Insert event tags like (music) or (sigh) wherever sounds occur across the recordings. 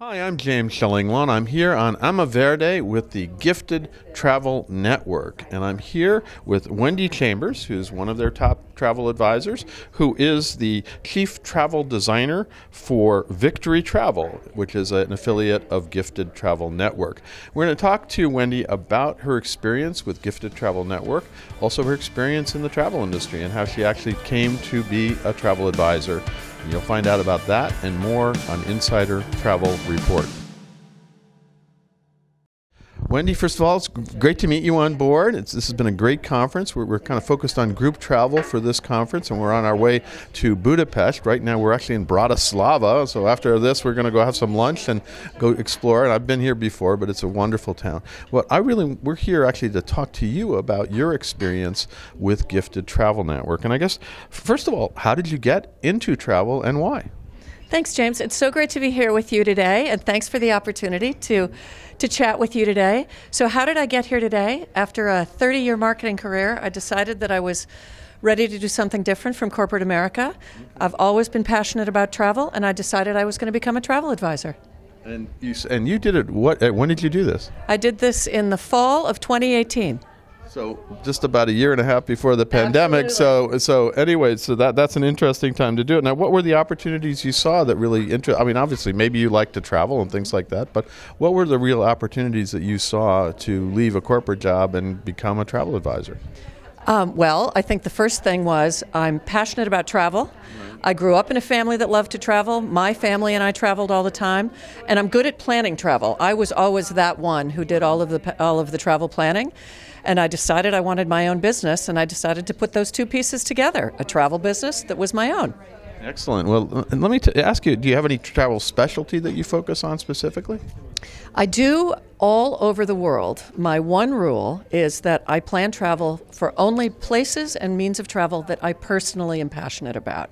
Hi, I'm James Shillinglaw. I'm here on Ama Verde with the Gifted Travel Network. And I'm here with Wendy Chambers, who's one of their top travel advisors, who is the chief travel designer for Victory Travel, which is an affiliate of Gifted Travel Network. We're going to talk to Wendy about her experience with Gifted Travel Network, also her experience in the travel industry, and how she actually came to be a travel advisor You'll find out about that and more on Insider Travel Report. Wendy, first of all, it's great to meet you on board. It's, this has been a great conference. We're, we're, kind of focused on group travel for this conference, and we're on our way to Budapest. Right now, we're actually in Bratislava. So after this, we're going to go have some lunch and go explore. And I've been here before, but it's a wonderful town. Well, I really we're here actually to talk to you about your experience with Gifted Travel Network. And I guess first of all, how did you get into travel and why? Thanks, James. It's so great to be here with you today, and thanks for the opportunity to to chat with you today. So, how did I get here today? After a 30 year marketing career, I decided that I was ready to do something different from corporate America. I've always been passionate about travel, and I decided I was going to become a travel advisor. And you, and you did it. What? Uh, when did you do this? I did this in the fall of 2018. So just about a year and a half before the pandemic. Absolutely. So so anyway, so that that's an interesting time to do it. Now, what were the opportunities you saw that really interest? I mean, obviously, maybe you like to travel and things like that, but what were the real opportunities that you saw to leave a corporate job and become a travel advisor? Um, well, I think the first thing was I'm passionate about travel. I grew up in a family that loved to travel. My family and I traveled all the time, and I'm good at planning travel. I was always that one who did all of the all of the travel planning. And I decided I wanted my own business, and I decided to put those two pieces together a travel business that was my own. Excellent. Well, let me t- ask you do you have any travel specialty that you focus on specifically? I do all over the world. My one rule is that I plan travel for only places and means of travel that I personally am passionate about.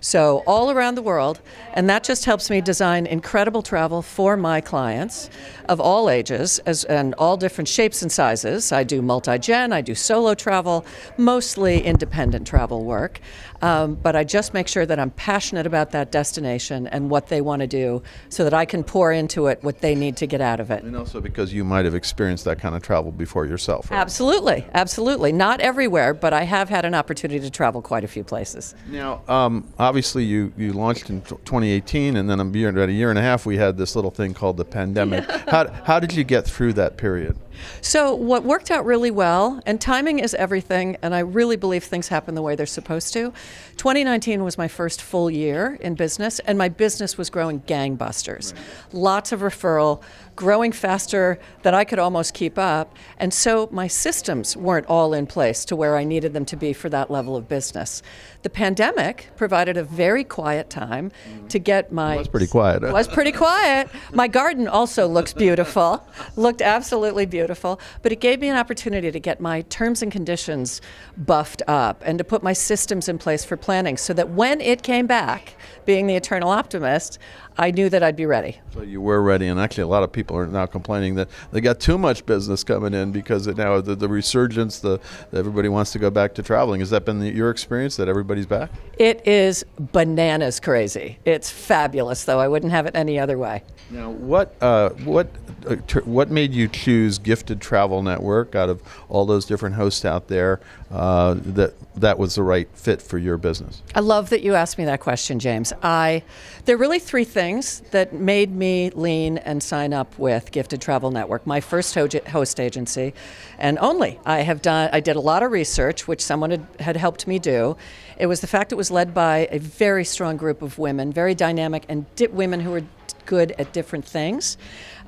So, all around the world, and that just helps me design incredible travel for my clients of all ages as, and all different shapes and sizes. I do multi gen, I do solo travel, mostly independent travel work. Um, but I just make sure that I'm passionate about that destination and what they want to do so that I can pour into it what they need to get out of it. And also because you might have experienced that kind of travel before yourself. Right? Absolutely, absolutely. Not everywhere, but I have had an opportunity to travel quite a few places. Now, um, obviously, you, you launched in 2018, and then a year, about a year and a half, we had this little thing called the pandemic. (laughs) how, how did you get through that period? So, what worked out really well, and timing is everything, and I really believe things happen the way they're supposed to. 2019 was my first full year in business, and my business was growing gangbusters. Right. Lots of referral, growing faster than I could almost keep up. And so my systems weren't all in place to where I needed them to be for that level of business. The pandemic provided a very quiet time mm-hmm. to get my. It was pretty quiet. Huh? Was pretty quiet. My garden also looks beautiful, (laughs) looked absolutely beautiful, but it gave me an opportunity to get my terms and conditions buffed up and to put my systems in place for planning so that when it came back, being the eternal optimist, I knew that I'd be ready. So you were ready, and actually, a lot of people are now complaining that they got too much business coming in because it now the, the resurgence, the everybody wants to go back to traveling. Has that been the, your experience that everybody's back? It is bananas crazy. It's fabulous, though. I wouldn't have it any other way. Now, what uh, what uh, what made you choose Gifted Travel Network out of all those different hosts out there uh, that that was the right fit for your business? I love that you asked me that question, James. I there are really three things that made me lean and sign up with Gifted Travel Network, my first host agency, and only. I have done. I did a lot of research, which someone had, had helped me do. It was the fact it was led by a very strong group of women, very dynamic, and di- women who were good at different things.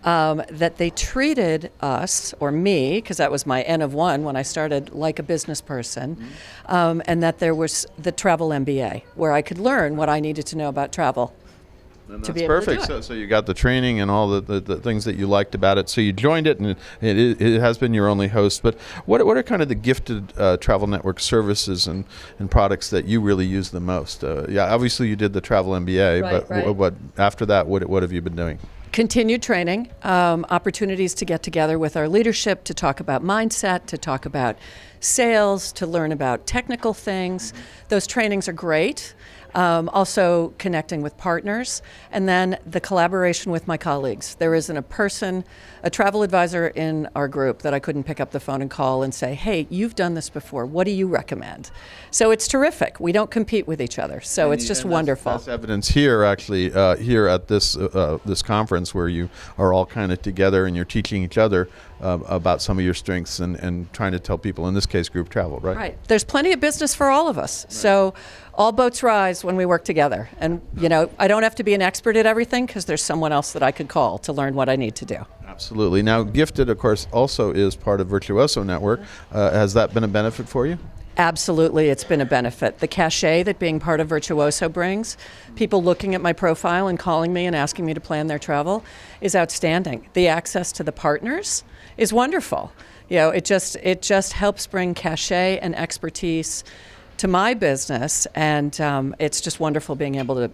Um, that they treated us, or me, because that was my N of one when I started, like a business person, mm-hmm. um, and that there was the travel MBA, where I could learn what I needed to know about travel. And that's perfect. So, so you got the training and all the, the, the, things that you liked about it. So you joined it, and it, it, it has been your only host. But what, what are kind of the gifted uh, travel network services and, and products that you really use the most? Uh, yeah, obviously you did the travel MBA, right, but right. What, what, after that, what, what have you been doing? Continued training, um, opportunities to get together with our leadership to talk about mindset, to talk about sales, to learn about technical things. Those trainings are great. Um, also, connecting with partners, and then the collaboration with my colleagues. There isn't a person, a travel advisor in our group that I couldn't pick up the phone and call and say, hey, you've done this before. What do you recommend? So it's terrific. We don't compete with each other. So it's just And that's- wonderful. That's, evidence here, actually, uh, here at this uh, uh, this conference where you are all kind of together and you're teaching each other uh, about some of your strengths and, and trying to tell people, in this case, group travel, right? Right. There's plenty of business for all of us. So all boats rise when we work together. And, you know, I don't have to be an expert at everything because there's someone else that I could call to learn what I need to do. Absolutely. Now, Gifted, of course, also is part of Virtuoso Network. Uh, has that been a benefit for you? Absolutely, it's been a benefit. The cachet that being part of Virtuoso brings, people looking at my profile and calling me and asking me to plan their travel, is outstanding. The access to the partners is wonderful. You know, it just it just helps bring cachet and expertise to my business, and um, it's just wonderful being able to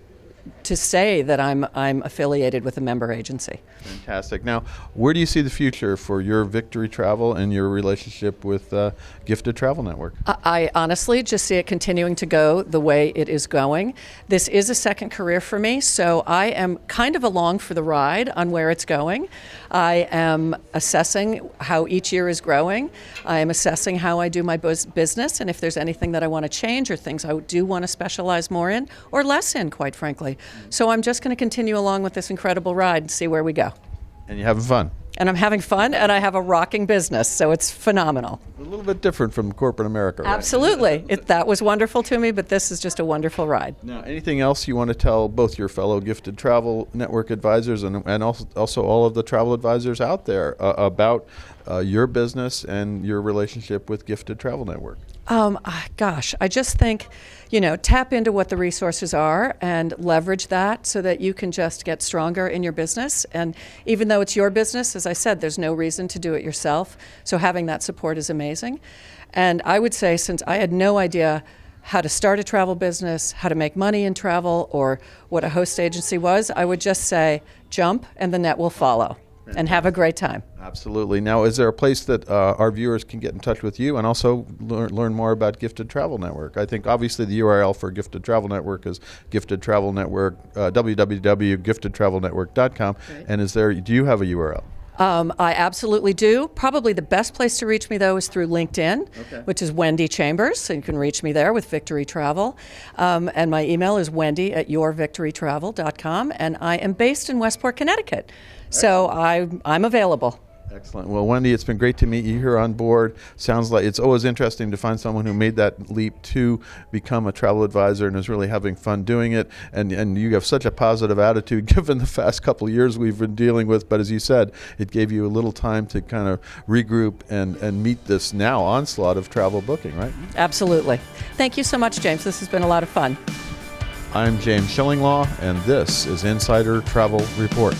to say that I'm I'm affiliated with a member agency. Fantastic. Now, where do you see the future for your Victory Travel and your relationship with uh, Gifted Travel Network? I I honestly just see it continuing to go the way it is going. This is a second career for me, so I am kind of along for the ride on where it's going. I am assessing how each year is growing. I am assessing how I do my bus- business and if there's anything that I want to change or things I do want to specialize more in or less in, quite frankly. So I'm just going to continue along with this incredible ride and see where we go. And you're having fun. And I'm having fun and I have a rocking business, so it's phenomenal. A little bit different from corporate America, right? Absolutely. (laughs) It, that was wonderful to me, but this is just a wonderful ride. Now, anything else you want to tell both your fellow Gifted Travel Network advisors and, and also, also all of the travel advisors out there uh, about uh, your business and your relationship with Gifted Travel Network? Um, ah, gosh, I just think, you know, tap into what the resources are and leverage that so that you can just get stronger in your business. And even though it's your business, as I said, there's no reason to do it yourself. So having that support is amazing. And I would say, since I had no idea how to start a travel business, how to make money in travel, or what a host agency was, I would just say, jump and the net will follow. And have a great time. Absolutely. Now, is there a place that uh, our viewers can get in touch with you and also learn, learn more about Gifted Travel Network? I think obviously the URL for Gifted Travel Network is Gifted Travel Network, uh, www.giftedtravelnetwork.com. And is there? Do you have a URL? Um, I absolutely do. Probably the best place to reach me, though, is through LinkedIn, which is Wendy Chambers. So you can reach me there with Victory Travel. Um, and my email is wendy at yourvictorytravel.com. And I am based in Westport, Connecticut. So I, I'm available. Excellent. Well, Wendy, it's been great to meet you here on board. Sounds like it's always interesting to find someone who made that leap to become a travel advisor and is really having fun doing it. And and you have such a positive attitude (laughs) given the fast couple of years we've been dealing with. But as you said, it gave you a little time to kind of regroup and, and meet this now onslaught of travel booking, right? Absolutely. Thank you so much, James. This has been a lot of fun. I'm James Shillinglaw, and this is Insider Travel Report.